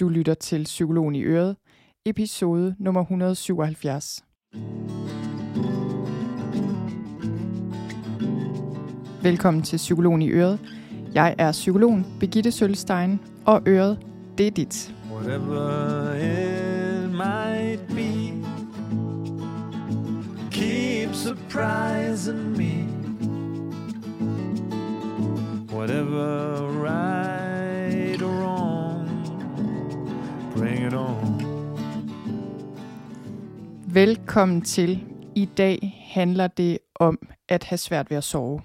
Du lytter til Psykologen i Øret, episode nummer 177. Velkommen til Psykologen i Øret. Jeg er psykologen Begitte Sølstein, og Øret, det er dit. Whatever it might be Keep surprising me Whatever right Velkommen til. I dag handler det om at have svært ved at sove.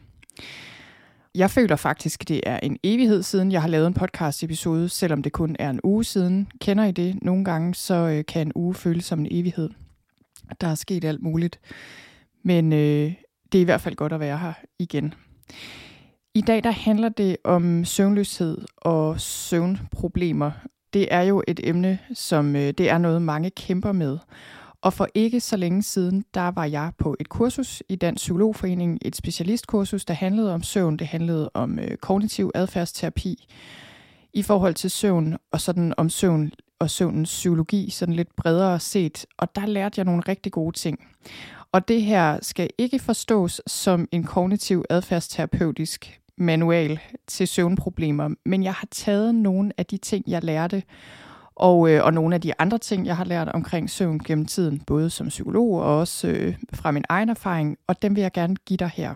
Jeg føler faktisk, det er en evighed siden, jeg har lavet en podcast-episode, selvom det kun er en uge siden. Kender I det? Nogle gange så øh, kan en uge føles som en evighed. Der er sket alt muligt. Men øh, det er i hvert fald godt at være her igen. I dag der handler det om søvnløshed og søvnproblemer. Det er jo et emne, som øh, det er noget, mange kæmper med. Og for ikke så længe siden, der var jeg på et kursus i Dansk Psykologforening, et specialistkursus, der handlede om søvn, det handlede om øh, kognitiv adfærdsterapi i forhold til søvn, og sådan om søvn og søvnens psykologi, sådan lidt bredere set. Og der lærte jeg nogle rigtig gode ting. Og det her skal ikke forstås som en kognitiv adfærdsterapeutisk manual til søvnproblemer, men jeg har taget nogle af de ting, jeg lærte, og, øh, og nogle af de andre ting, jeg har lært omkring søvn gennem tiden, både som psykolog og også øh, fra min egen erfaring, og dem vil jeg gerne give dig her.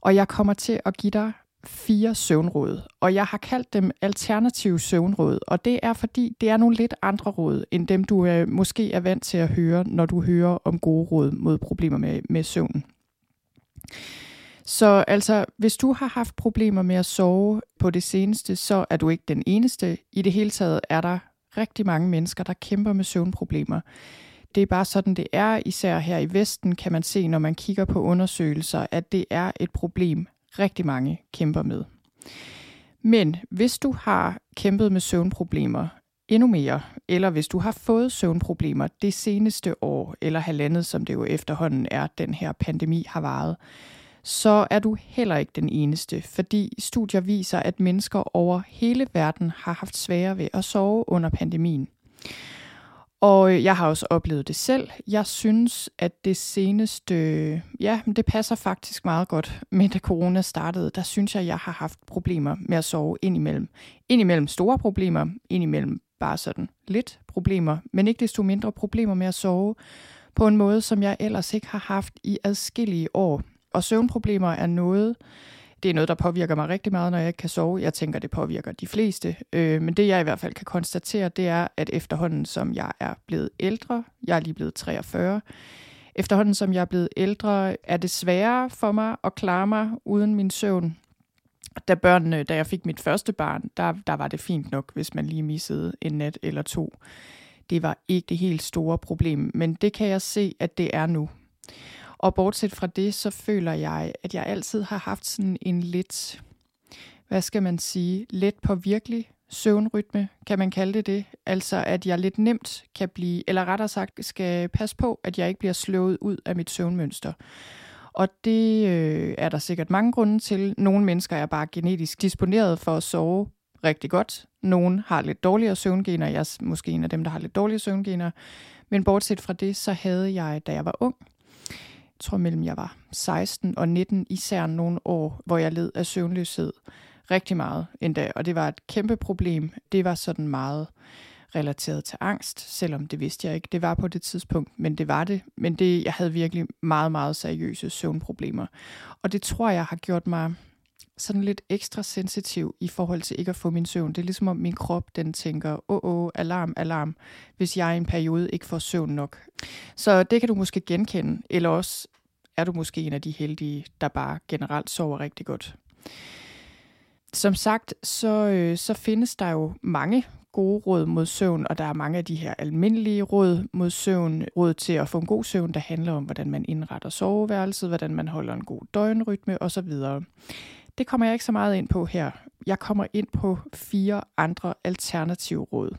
Og jeg kommer til at give dig fire søvnråd, og jeg har kaldt dem alternative søvnråd, og det er fordi, det er nogle lidt andre råd, end dem du øh, måske er vant til at høre, når du hører om gode råd mod problemer med, med søvn. Så altså, hvis du har haft problemer med at sove på det seneste, så er du ikke den eneste. I det hele taget er der rigtig mange mennesker, der kæmper med søvnproblemer. Det er bare sådan, det er. Især her i Vesten kan man se, når man kigger på undersøgelser, at det er et problem, rigtig mange kæmper med. Men hvis du har kæmpet med søvnproblemer endnu mere, eller hvis du har fået søvnproblemer det seneste år eller halvandet, som det jo efterhånden er, den her pandemi har varet, så er du heller ikke den eneste, fordi studier viser, at mennesker over hele verden har haft svære ved at sove under pandemien. Og øh, jeg har også oplevet det selv. Jeg synes, at det seneste, ja, det passer faktisk meget godt med, da corona startede. Der synes jeg, at jeg har haft problemer med at sove indimellem. Indimellem store problemer, indimellem bare sådan lidt problemer, men ikke desto mindre problemer med at sove på en måde, som jeg ellers ikke har haft i adskillige år. Og søvnproblemer er noget, det er noget, der påvirker mig rigtig meget, når jeg ikke kan sove. Jeg tænker, det påvirker de fleste. Øh, men det, jeg i hvert fald kan konstatere, det er, at efterhånden, som jeg er blevet ældre, jeg er lige blevet 43, efterhånden, som jeg er blevet ældre, er det sværere for mig at klare mig uden min søvn. Da børnene, da jeg fik mit første barn, der, der var det fint nok, hvis man lige missede en nat eller to. Det var ikke det helt store problem, men det kan jeg se, at det er nu. Og bortset fra det, så føler jeg, at jeg altid har haft sådan en lidt, hvad skal man sige, let på virkelig søvnrytme, kan man kalde det det. Altså at jeg lidt nemt kan blive, eller rettere sagt skal passe på, at jeg ikke bliver slået ud af mit søvnmønster. Og det øh, er der sikkert mange grunde til. Nogle mennesker er bare genetisk disponeret for at sove rigtig godt. Nogle har lidt dårligere søvngener. Jeg er måske en af dem, der har lidt dårlige søvngener. Men bortset fra det, så havde jeg, da jeg var ung, tror mellem jeg var 16 og 19, især nogle år, hvor jeg led af søvnløshed rigtig meget endda, og det var et kæmpe problem. Det var sådan meget relateret til angst, selvom det vidste jeg ikke. Det var på det tidspunkt, men det var det. Men det, jeg havde virkelig meget, meget seriøse søvnproblemer. Og det tror jeg har gjort mig sådan lidt ekstra sensitiv i forhold til ikke at få min søvn. Det er ligesom om min krop, den tænker, åh, åh, alarm, alarm, hvis jeg i en periode ikke får søvn nok. Så det kan du måske genkende, eller også er du måske en af de heldige, der bare generelt sover rigtig godt. Som sagt, så, øh, så findes der jo mange gode råd mod søvn, og der er mange af de her almindelige råd mod søvn. Råd til at få en god søvn, der handler om, hvordan man indretter soveværelset, hvordan man holder en god døgnrytme osv. Det kommer jeg ikke så meget ind på her. Jeg kommer ind på fire andre alternative råd,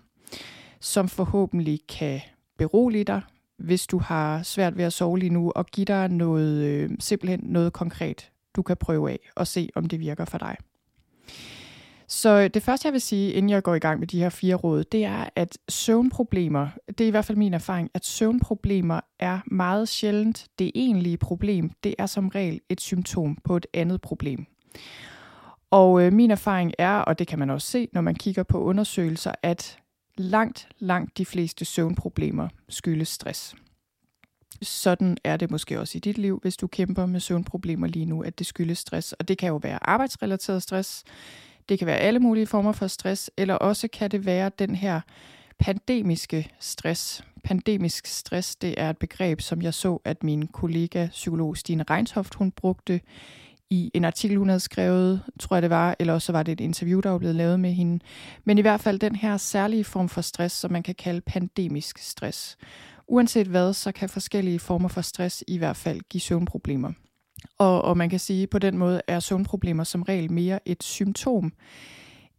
som forhåbentlig kan berolige dig, hvis du har svært ved at sove lige nu, og give dig noget, øh, simpelthen noget konkret, du kan prøve af og se, om det virker for dig. Så det første, jeg vil sige, inden jeg går i gang med de her fire råd, det er, at søvnproblemer, det er i hvert fald min erfaring, at søvnproblemer er meget sjældent det egentlige problem. Det er som regel et symptom på et andet problem. Og øh, min erfaring er, og det kan man også se, når man kigger på undersøgelser, at langt, langt de fleste søvnproblemer skyldes stress. Sådan er det måske også i dit liv, hvis du kæmper med søvnproblemer lige nu, at det skyldes stress. Og det kan jo være arbejdsrelateret stress, det kan være alle mulige former for stress, eller også kan det være den her pandemiske stress. Pandemisk stress, det er et begreb, som jeg så, at min kollega, psykolog Stine Reinshoft, hun brugte i en artikel, hun havde skrevet, tror jeg det var, eller også var det et interview, der var blevet lavet med hende. Men i hvert fald den her særlige form for stress, som man kan kalde pandemisk stress. Uanset hvad, så kan forskellige former for stress i hvert fald give søvnproblemer. Og, og man kan sige, at på den måde er søvnproblemer som regel mere et symptom,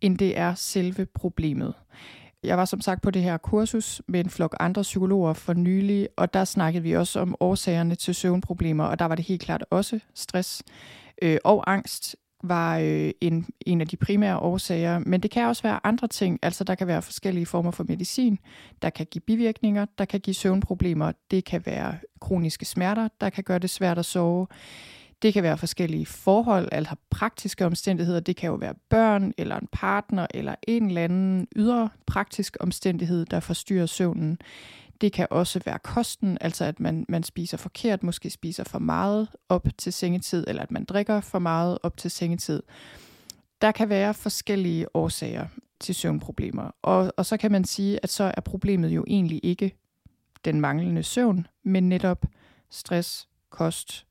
end det er selve problemet. Jeg var som sagt på det her kursus med en flok andre psykologer for nylig, og der snakkede vi også om årsagerne til søvnproblemer, og der var det helt klart også stress øh, og angst var øh, en, en af de primære årsager, men det kan også være andre ting. Altså der kan være forskellige former for medicin, der kan give bivirkninger, der kan give søvnproblemer, det kan være kroniske smerter, der kan gøre det svært at sove. Det kan være forskellige forhold, altså praktiske omstændigheder. Det kan jo være børn, eller en partner, eller en eller anden ydre praktisk omstændighed, der forstyrrer søvnen. Det kan også være kosten, altså at man, man spiser forkert, måske spiser for meget op til sengetid, eller at man drikker for meget op til sengetid. Der kan være forskellige årsager til søvnproblemer. Og, og så kan man sige, at så er problemet jo egentlig ikke den manglende søvn, men netop stress, kost,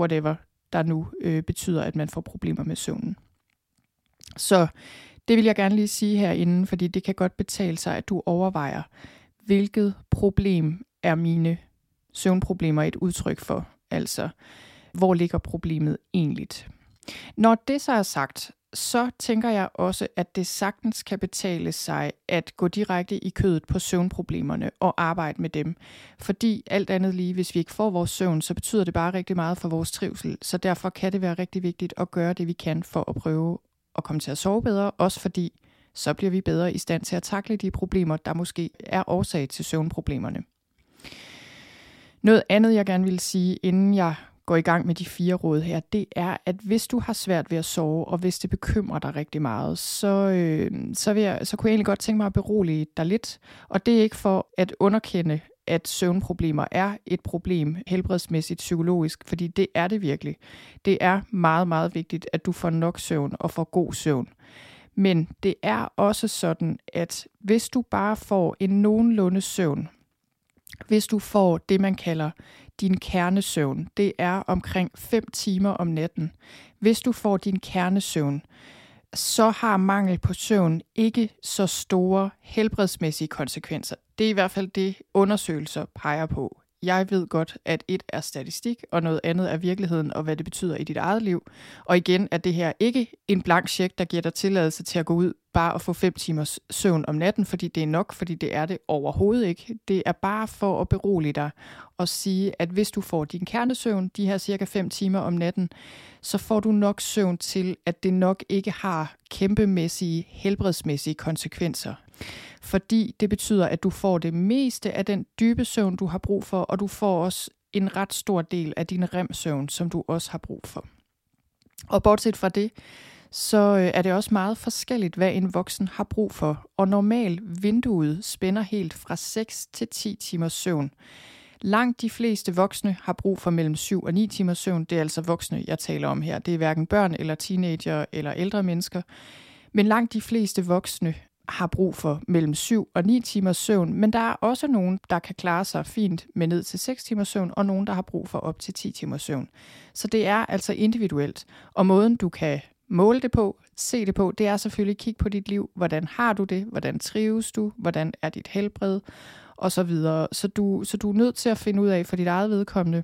whatever, der nu øh, betyder, at man får problemer med søvnen. Så det vil jeg gerne lige sige herinde, fordi det kan godt betale sig, at du overvejer, hvilket problem er mine søvnproblemer et udtryk for? Altså, hvor ligger problemet egentlig? Når det så er sagt, så tænker jeg også, at det sagtens kan betale sig at gå direkte i kødet på søvnproblemerne og arbejde med dem. Fordi alt andet lige, hvis vi ikke får vores søvn, så betyder det bare rigtig meget for vores trivsel. Så derfor kan det være rigtig vigtigt at gøre det, vi kan for at prøve at komme til at sove bedre. Også fordi så bliver vi bedre i stand til at takle de problemer, der måske er årsag til søvnproblemerne. Noget andet, jeg gerne vil sige, inden jeg går i gang med de fire råd her, det er, at hvis du har svært ved at sove, og hvis det bekymrer dig rigtig meget, så, øh, så, vil jeg, så kunne jeg egentlig godt tænke mig at berolige dig lidt. Og det er ikke for at underkende, at søvnproblemer er et problem helbredsmæssigt psykologisk, fordi det er det virkelig. Det er meget, meget vigtigt, at du får nok søvn og får god søvn. Men det er også sådan, at hvis du bare får en nogenlunde søvn, hvis du får det, man kalder din kernesøvn, det er omkring 5 timer om natten. Hvis du får din kernesøvn, så har mangel på søvn ikke så store helbredsmæssige konsekvenser. Det er i hvert fald det, undersøgelser peger på. Jeg ved godt, at et er statistik, og noget andet er virkeligheden og hvad det betyder i dit eget liv. Og igen er det her ikke en blank check, der giver dig tilladelse til at gå ud bare og få fem timers søvn om natten, fordi det er nok, fordi det er det overhovedet ikke. Det er bare for at berolige dig og sige, at hvis du får din kernesøvn, de her cirka 5 timer om natten, så får du nok søvn til, at det nok ikke har kæmpemæssige helbredsmæssige konsekvenser fordi det betyder, at du får det meste af den dybe søvn, du har brug for, og du får også en ret stor del af din remsøvn, som du også har brug for. Og bortset fra det, så øh, er det også meget forskelligt, hvad en voksen har brug for. Og normalt vinduet spænder helt fra 6 til 10 timers søvn. Langt de fleste voksne har brug for mellem 7 og 9 timers søvn. Det er altså voksne, jeg taler om her. Det er hverken børn eller teenager eller ældre mennesker. Men langt de fleste voksne har brug for mellem 7 og 9 timers søvn, men der er også nogen, der kan klare sig fint med ned til 6 timers søvn, og nogen, der har brug for op til 10 timers søvn. Så det er altså individuelt, og måden du kan måle det på, se det på, det er selvfølgelig at kigge på dit liv. Hvordan har du det? Hvordan trives du? Hvordan er dit helbred? Og så videre. Så du, så du er nødt til at finde ud af for dit eget vedkommende,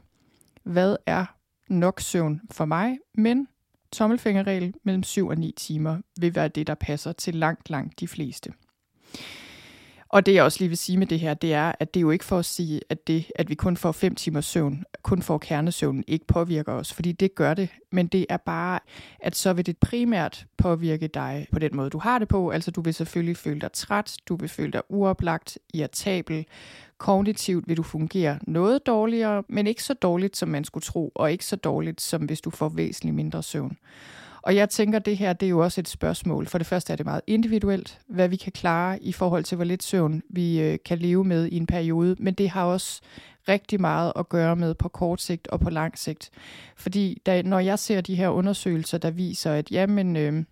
hvad er nok søvn for mig, men tommelfingerregel mellem 7 og 9 timer vil være det, der passer til langt, langt de fleste. Og det jeg også lige vil sige med det her, det er, at det er jo ikke for at sige, at det, at vi kun får fem timers søvn, kun får kernesøvnen, ikke påvirker os, fordi det gør det. Men det er bare, at så vil det primært påvirke dig på den måde, du har det på. Altså du vil selvfølgelig føle dig træt, du vil føle dig uoplagt, irritabel, kognitivt vil du fungere noget dårligere, men ikke så dårligt, som man skulle tro, og ikke så dårligt, som hvis du får væsentligt mindre søvn. Og jeg tænker, det her det er jo også et spørgsmål. For det første er det meget individuelt, hvad vi kan klare i forhold til, hvor lidt søvn vi øh, kan leve med i en periode. Men det har også rigtig meget at gøre med på kort sigt og på lang sigt. Fordi da, når jeg ser de her undersøgelser, der viser, at jamen, øh,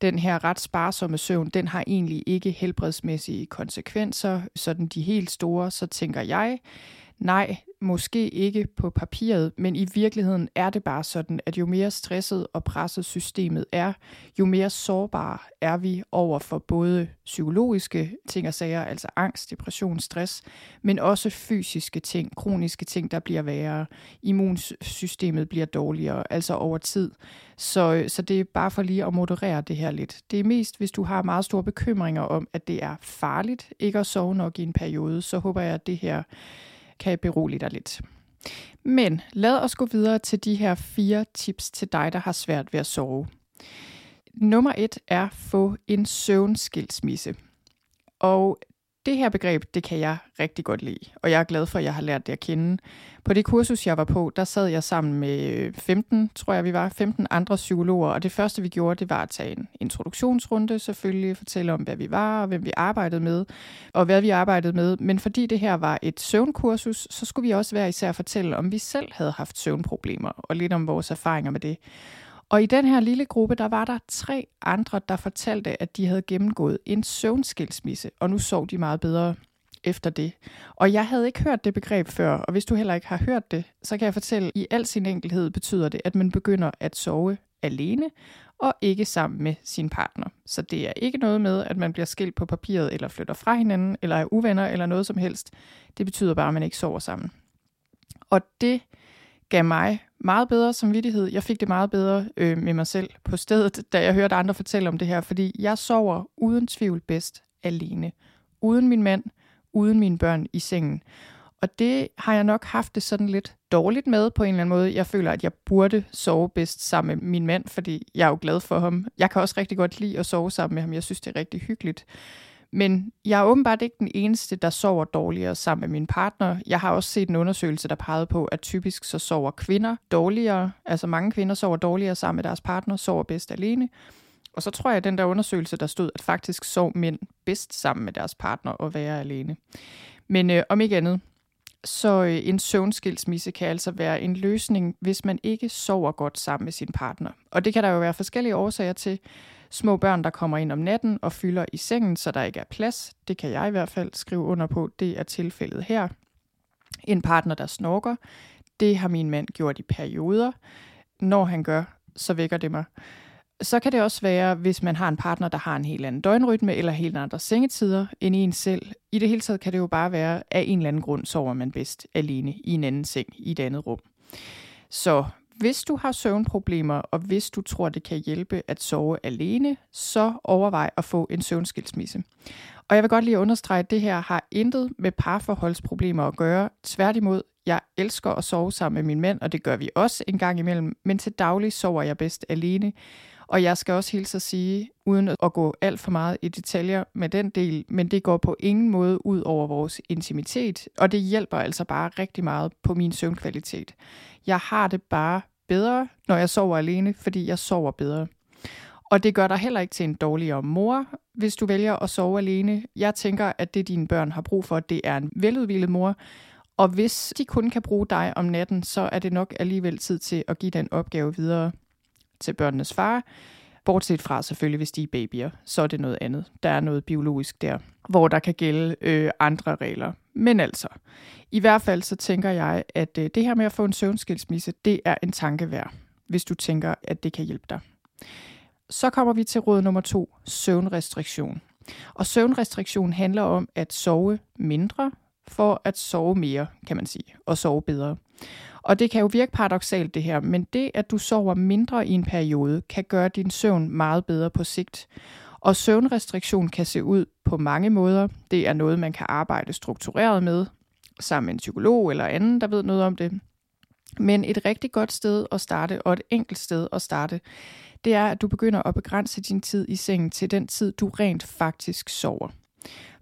den her ret sparsomme søvn, den har egentlig ikke helbredsmæssige konsekvenser, sådan de helt store, så tænker jeg, nej, måske ikke på papiret, men i virkeligheden er det bare sådan, at jo mere stresset og presset systemet er, jo mere sårbare er vi over for både psykologiske ting og sager, altså angst, depression, stress, men også fysiske ting, kroniske ting, der bliver værre. Immunsystemet bliver dårligere, altså over tid. Så, så det er bare for lige at moderere det her lidt. Det er mest, hvis du har meget store bekymringer om, at det er farligt ikke at sove nok i en periode, så håber jeg, at det her kan berolige dig lidt. Men lad os gå videre til de her fire tips til dig, der har svært ved at sove. Nummer et er få en søvnskilsmisse. Og det her begreb, det kan jeg rigtig godt lide, og jeg er glad for, at jeg har lært det at kende. På det kursus, jeg var på, der sad jeg sammen med øh, 15, tror jeg vi var, 15 andre psykologer, og det første vi gjorde, det var at tage en introduktionsrunde, selvfølgelig fortælle om, hvad vi var, og hvem vi arbejdede med, og hvad vi arbejdede med. Men fordi det her var et søvnkursus, så skulle vi også være især fortælle, om vi selv havde haft søvnproblemer, og lidt om vores erfaringer med det. Og i den her lille gruppe, der var der tre andre, der fortalte, at de havde gennemgået en søvnskilsmisse, og nu sov de meget bedre efter det. Og jeg havde ikke hørt det begreb før, og hvis du heller ikke har hørt det, så kan jeg fortælle, at i al sin enkelhed betyder det, at man begynder at sove alene og ikke sammen med sin partner. Så det er ikke noget med, at man bliver skilt på papiret eller flytter fra hinanden eller er uvenner eller noget som helst. Det betyder bare, at man ikke sover sammen. Og det gav mig meget bedre samvittighed. Jeg fik det meget bedre øh, med mig selv på stedet, da jeg hørte andre fortælle om det her, fordi jeg sover uden tvivl bedst alene. Uden min mand, uden mine børn i sengen. Og det har jeg nok haft det sådan lidt dårligt med på en eller anden måde. Jeg føler, at jeg burde sove bedst sammen med min mand, fordi jeg er jo glad for ham. Jeg kan også rigtig godt lide at sove sammen med ham. Jeg synes, det er rigtig hyggeligt. Men jeg er åbenbart ikke den eneste, der sover dårligere sammen med min partner. Jeg har også set en undersøgelse, der pegede på, at typisk så sover kvinder dårligere. Altså mange kvinder sover dårligere sammen med deres partner, sover bedst alene. Og så tror jeg, at den der undersøgelse, der stod, at faktisk sov mænd bedst sammen med deres partner og være alene. Men øh, om ikke andet, så øh, en søvnskilsmisse kan altså være en løsning, hvis man ikke sover godt sammen med sin partner. Og det kan der jo være forskellige årsager til. Små børn, der kommer ind om natten og fylder i sengen, så der ikke er plads. Det kan jeg i hvert fald skrive under på. Det er tilfældet her. En partner, der snorker. Det har min mand gjort i perioder. Når han gør, så vækker det mig. Så kan det også være, hvis man har en partner, der har en helt anden døgnrytme eller helt andre sengetider end en selv. I det hele taget kan det jo bare være, at af en eller anden grund sover man bedst alene i en anden seng i et andet rum. Så hvis du har søvnproblemer, og hvis du tror, det kan hjælpe at sove alene, så overvej at få en søvnskilsmisse. Og jeg vil godt lige understrege, at det her har intet med parforholdsproblemer at gøre. Tværtimod, jeg elsker at sove sammen med min mand, og det gør vi også en gang imellem, men til daglig sover jeg bedst alene. Og jeg skal også hilse at sige, uden at gå alt for meget i detaljer med den del, men det går på ingen måde ud over vores intimitet, og det hjælper altså bare rigtig meget på min søvnkvalitet. Jeg har det bare bedre, når jeg sover alene, fordi jeg sover bedre. Og det gør dig heller ikke til en dårligere mor, hvis du vælger at sove alene. Jeg tænker, at det dine børn har brug for, det er en veludvildet mor. Og hvis de kun kan bruge dig om natten, så er det nok alligevel tid til at give den opgave videre til børnenes far. Bortset fra selvfølgelig, hvis de er babyer, så er det noget andet. Der er noget biologisk der, hvor der kan gælde øh, andre regler. Men altså, i hvert fald så tænker jeg, at øh, det her med at få en søvnskilsmisse, det er en tanke værd, hvis du tænker, at det kan hjælpe dig. Så kommer vi til råd nummer to, søvnrestriktion. Og søvnrestriktion handler om at sove mindre for at sove mere, kan man sige, og sove bedre. Og det kan jo virke paradoxalt det her, men det, at du sover mindre i en periode, kan gøre din søvn meget bedre på sigt. Og søvnrestriktion kan se ud på mange måder. Det er noget, man kan arbejde struktureret med, sammen med en psykolog eller anden, der ved noget om det. Men et rigtig godt sted at starte, og et enkelt sted at starte, det er, at du begynder at begrænse din tid i sengen til den tid, du rent faktisk sover.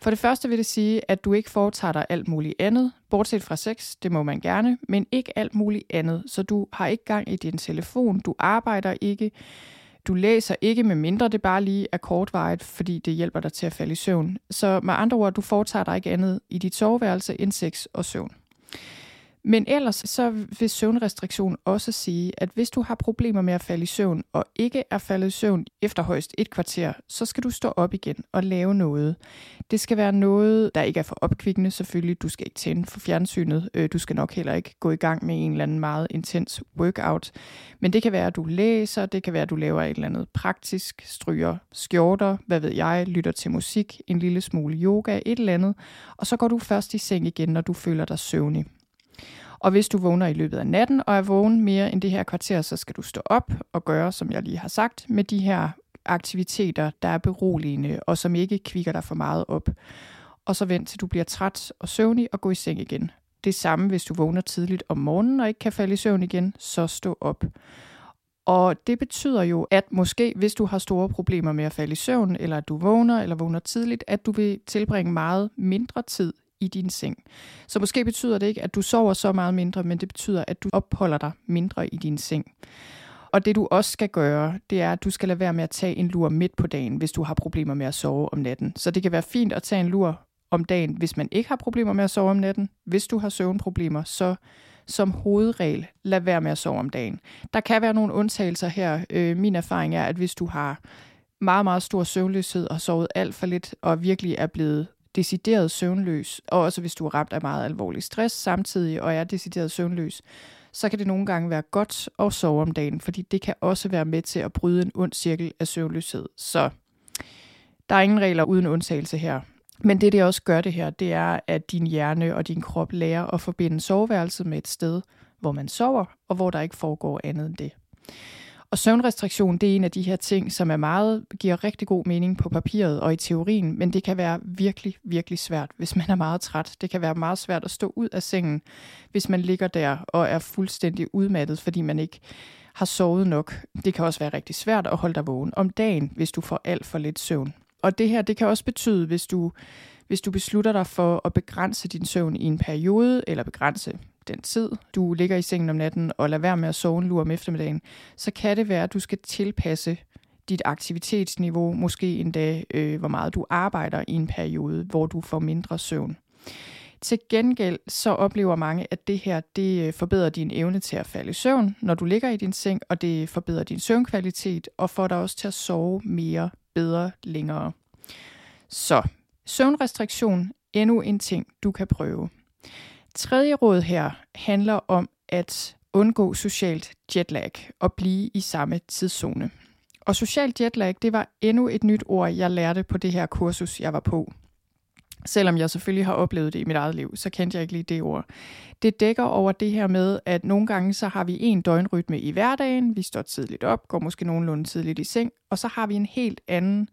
For det første vil det sige, at du ikke foretager dig alt muligt andet, bortset fra sex, det må man gerne, men ikke alt muligt andet. Så du har ikke gang i din telefon, du arbejder ikke, du læser ikke, med mindre det bare lige er kortvarigt, fordi det hjælper dig til at falde i søvn. Så med andre ord, du foretager dig ikke andet i dit soveværelse end sex og søvn. Men ellers så vil søvnrestriktion også sige, at hvis du har problemer med at falde i søvn, og ikke er faldet i søvn efter højst et kvarter, så skal du stå op igen og lave noget. Det skal være noget, der ikke er for opkvikkende selvfølgelig. Du skal ikke tænde for fjernsynet. Øh, du skal nok heller ikke gå i gang med en eller anden meget intens workout. Men det kan være, at du læser, det kan være, at du laver et eller andet praktisk, stryger skjorter, hvad ved jeg, lytter til musik, en lille smule yoga, et eller andet. Og så går du først i seng igen, når du føler dig søvnig. Og hvis du vågner i løbet af natten og er vågen mere end det her kvarter, så skal du stå op og gøre, som jeg lige har sagt, med de her aktiviteter, der er beroligende og som ikke kvikker dig for meget op. Og så vent til du bliver træt og søvnig og gå i seng igen. Det samme, hvis du vågner tidligt om morgenen og ikke kan falde i søvn igen, så stå op. Og det betyder jo, at måske hvis du har store problemer med at falde i søvn, eller at du vågner eller vågner tidligt, at du vil tilbringe meget mindre tid i din seng. Så måske betyder det ikke, at du sover så meget mindre, men det betyder, at du opholder dig mindre i din seng. Og det du også skal gøre, det er, at du skal lade være med at tage en lur midt på dagen, hvis du har problemer med at sove om natten. Så det kan være fint at tage en lur om dagen, hvis man ikke har problemer med at sove om natten. Hvis du har søvnproblemer, så som hovedregel lad være med at sove om dagen. Der kan være nogle undtagelser her. Øh, min erfaring er, at hvis du har meget, meget stor søvnløshed og sovet alt for lidt, og virkelig er blevet decideret søvnløs, og også hvis du er ramt af meget alvorlig stress samtidig og er decideret søvnløs, så kan det nogle gange være godt at sove om dagen, fordi det kan også være med til at bryde en ond cirkel af søvnløshed. Så der er ingen regler uden undtagelse her. Men det, det også gør det her, det er, at din hjerne og din krop lærer at forbinde soveværelset med et sted, hvor man sover, og hvor der ikke foregår andet end det. Og søvnrestriktion, det er en af de her ting, som er meget, giver rigtig god mening på papiret og i teorien, men det kan være virkelig, virkelig svært, hvis man er meget træt. Det kan være meget svært at stå ud af sengen, hvis man ligger der og er fuldstændig udmattet, fordi man ikke har sovet nok. Det kan også være rigtig svært at holde dig vågen om dagen, hvis du får alt for lidt søvn. Og det her, det kan også betyde, hvis du, hvis du beslutter dig for at begrænse din søvn i en periode, eller begrænse den tid, du ligger i sengen om natten, og lader være med at sove en lur om eftermiddagen, så kan det være, at du skal tilpasse dit aktivitetsniveau, måske endda øh, hvor meget du arbejder i en periode, hvor du får mindre søvn. Til gengæld så oplever mange, at det her det øh, forbedrer din evne til at falde i søvn, når du ligger i din seng, og det forbedrer din søvnkvalitet og får dig også til at sove mere, bedre, længere. Så søvnrestriktion, endnu en ting, du kan prøve. Tredje råd her handler om at undgå socialt jetlag og blive i samme tidszone. Og social jetlag, det var endnu et nyt ord, jeg lærte på det her kursus, jeg var på. Selvom jeg selvfølgelig har oplevet det i mit eget liv, så kendte jeg ikke lige det ord. Det dækker over det her med, at nogle gange så har vi en døgnrytme i hverdagen, vi står tidligt op, går måske nogenlunde tidligt i seng, og så har vi en helt anden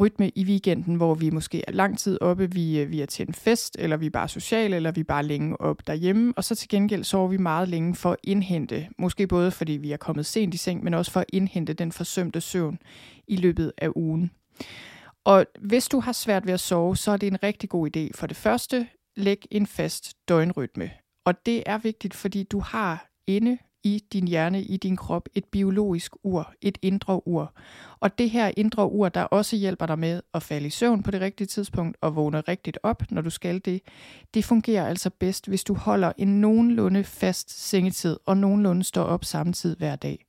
rytme i weekenden, hvor vi måske er lang tid oppe, vi, øh, vi er til en fest, eller vi er bare sociale, eller vi er bare længe op derhjemme, og så til gengæld sover vi meget længe for at indhente, måske både fordi vi er kommet sent i seng, men også for at indhente den forsømte søvn i løbet af ugen. Og hvis du har svært ved at sove, så er det en rigtig god idé. For det første, læg en fast døgnrytme. Og det er vigtigt, fordi du har inde i din hjerne, i din krop, et biologisk ur, et indre ur. Og det her indre ur, der også hjælper dig med at falde i søvn på det rigtige tidspunkt og vågne rigtigt op, når du skal det, det fungerer altså bedst, hvis du holder en nogenlunde fast sengetid og nogenlunde står op samtidig hver dag.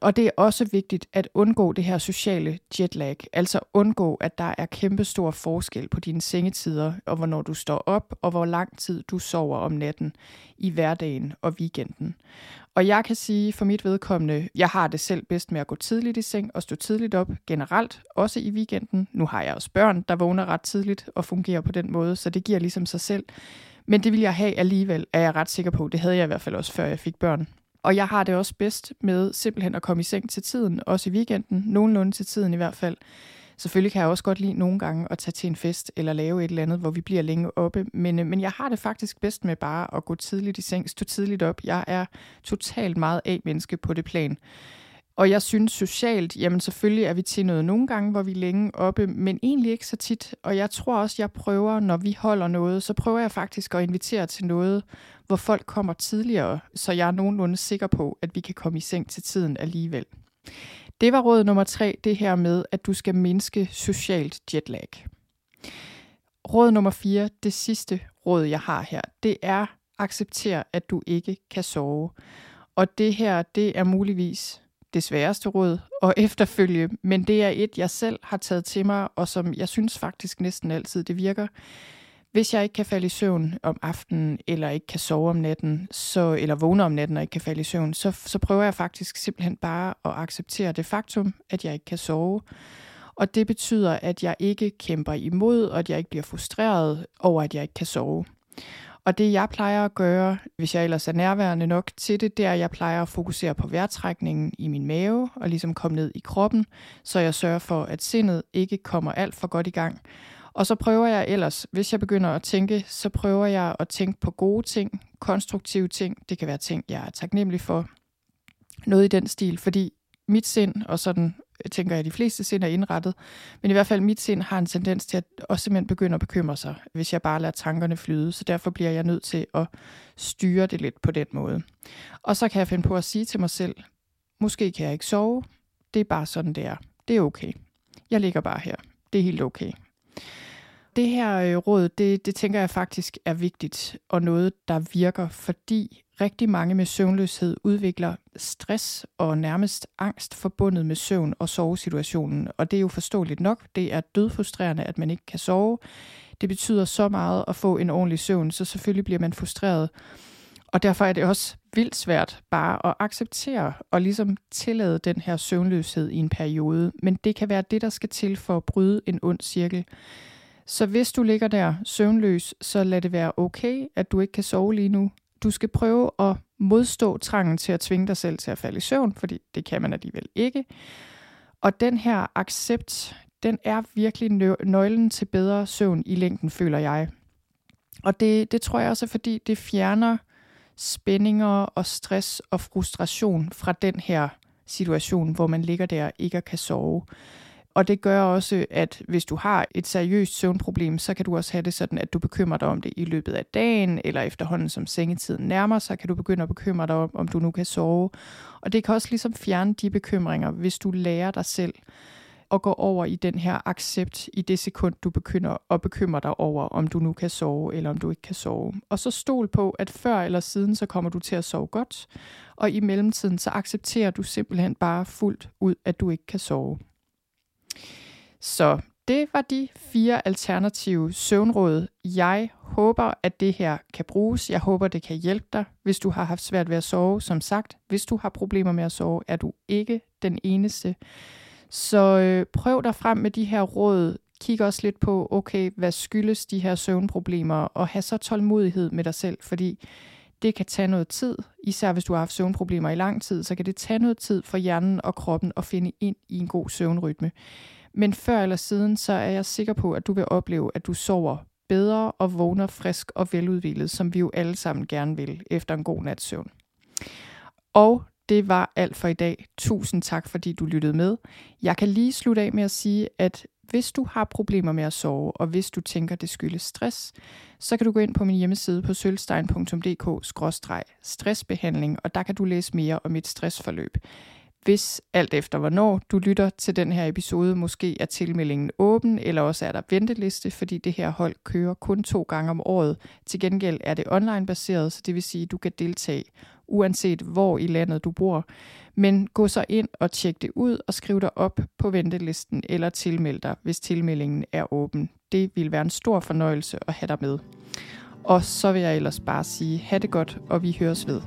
Og det er også vigtigt at undgå det her sociale jetlag, altså undgå, at der er kæmpe stor forskel på dine sengetider, og hvornår du står op, og hvor lang tid du sover om natten i hverdagen og weekenden. Og jeg kan sige for mit vedkommende, jeg har det selv bedst med at gå tidligt i seng og stå tidligt op generelt, også i weekenden. Nu har jeg også børn, der vågner ret tidligt og fungerer på den måde, så det giver ligesom sig selv. Men det vil jeg have alligevel, er jeg ret sikker på. Det havde jeg i hvert fald også, før jeg fik børn. Og jeg har det også bedst med simpelthen at komme i seng til tiden, også i weekenden, nogenlunde til tiden i hvert fald. Selvfølgelig kan jeg også godt lide nogle gange at tage til en fest eller lave et eller andet, hvor vi bliver længe oppe, men, øh, men jeg har det faktisk bedst med bare at gå tidligt i seng, stå tidligt op. Jeg er totalt meget af menneske på det plan. Og jeg synes socialt, jamen selvfølgelig er vi til noget nogle gange, hvor vi er længe oppe, men egentlig ikke så tit. Og jeg tror også, jeg prøver, når vi holder noget, så prøver jeg faktisk at invitere til noget, hvor folk kommer tidligere, så jeg er nogenlunde sikker på, at vi kan komme i seng til tiden alligevel. Det var råd nummer tre, det her med, at du skal mindske socialt jetlag. Råd nummer fire, det sidste råd, jeg har her, det er acceptere, at du ikke kan sove. Og det her, det er muligvis det sværeste råd og efterfølge, men det er et, jeg selv har taget til mig, og som jeg synes faktisk næsten altid, det virker. Hvis jeg ikke kan falde i søvn om aftenen, eller ikke kan sove om natten, så, eller vågne om natten og ikke kan falde i søvn, så, så prøver jeg faktisk simpelthen bare at acceptere det faktum, at jeg ikke kan sove. Og det betyder, at jeg ikke kæmper imod, og at jeg ikke bliver frustreret over, at jeg ikke kan sove. Og det jeg plejer at gøre, hvis jeg ellers er nærværende nok til det, det er, at jeg plejer at fokusere på vejrtrækningen i min mave og ligesom komme ned i kroppen, så jeg sørger for, at sindet ikke kommer alt for godt i gang. Og så prøver jeg ellers, hvis jeg begynder at tænke, så prøver jeg at tænke på gode ting, konstruktive ting. Det kan være ting, jeg er taknemmelig for. Noget i den stil, fordi mit sind, og sådan tænker jeg, at de fleste sind er indrettet, men i hvert fald mit sind har en tendens til at også simpelthen begynde at bekymre sig, hvis jeg bare lader tankerne flyde. Så derfor bliver jeg nødt til at styre det lidt på den måde. Og så kan jeg finde på at sige til mig selv, måske kan jeg ikke sove, det er bare sådan, det er. Det er okay. Jeg ligger bare her. Det er helt okay. Det her øh, råd, det, det tænker jeg faktisk er vigtigt, og noget, der virker, fordi rigtig mange med søvnløshed udvikler stress og nærmest angst forbundet med søvn og sovesituationen. Og det er jo forståeligt nok. Det er dødfrustrerende, at man ikke kan sove. Det betyder så meget at få en ordentlig søvn, så selvfølgelig bliver man frustreret. Og derfor er det også vildt svært bare at acceptere og ligesom tillade den her søvnløshed i en periode. Men det kan være det, der skal til for at bryde en ond cirkel. Så hvis du ligger der søvnløs, så lad det være okay, at du ikke kan sove lige nu. Du skal prøve at modstå trangen til at tvinge dig selv til at falde i søvn, fordi det kan man alligevel ikke. Og den her accept, den er virkelig nøglen til bedre søvn i længden, føler jeg. Og det, det tror jeg også er, fordi det fjerner spændinger og stress og frustration fra den her situation, hvor man ligger der og ikke kan sove. Og det gør også, at hvis du har et seriøst søvnproblem, så kan du også have det sådan, at du bekymrer dig om det i løbet af dagen, eller efterhånden som sengetiden nærmer sig, kan du begynde at bekymre dig om, om du nu kan sove. Og det kan også ligesom fjerne de bekymringer, hvis du lærer dig selv at gå over i den her accept i det sekund, du begynder at bekymre dig over, om du nu kan sove, eller om du ikke kan sove. Og så stol på, at før eller siden, så kommer du til at sove godt, og i mellemtiden, så accepterer du simpelthen bare fuldt ud, at du ikke kan sove. Så det var de fire alternative søvnråd. Jeg håber, at det her kan bruges. Jeg håber, det kan hjælpe dig, hvis du har haft svært ved at sove. Som sagt, hvis du har problemer med at sove, er du ikke den eneste. Så øh, prøv dig frem med de her råd. Kig også lidt på, okay, hvad skyldes de her søvnproblemer, og have så tålmodighed med dig selv, fordi det kan tage noget tid. Især hvis du har haft søvnproblemer i lang tid, så kan det tage noget tid for hjernen og kroppen at finde ind i en god søvnrytme. Men før eller siden, så er jeg sikker på, at du vil opleve, at du sover bedre og vågner frisk og veludvilet, som vi jo alle sammen gerne vil efter en god nats søvn. Og det var alt for i dag. Tusind tak, fordi du lyttede med. Jeg kan lige slutte af med at sige, at hvis du har problemer med at sove, og hvis du tænker, det skyldes stress, så kan du gå ind på min hjemmeside på sølvstein.dk-stressbehandling, og der kan du læse mere om mit stressforløb. Hvis alt efter hvornår du lytter til den her episode, måske er tilmeldingen åben, eller også er der venteliste, fordi det her hold kører kun to gange om året. Til gengæld er det online baseret, så det vil sige, at du kan deltage uanset hvor i landet du bor. Men gå så ind og tjek det ud og skriv dig op på ventelisten eller tilmeld dig, hvis tilmeldingen er åben. Det vil være en stor fornøjelse at have dig med. Og så vil jeg ellers bare sige, ha' det godt, og vi høres ved.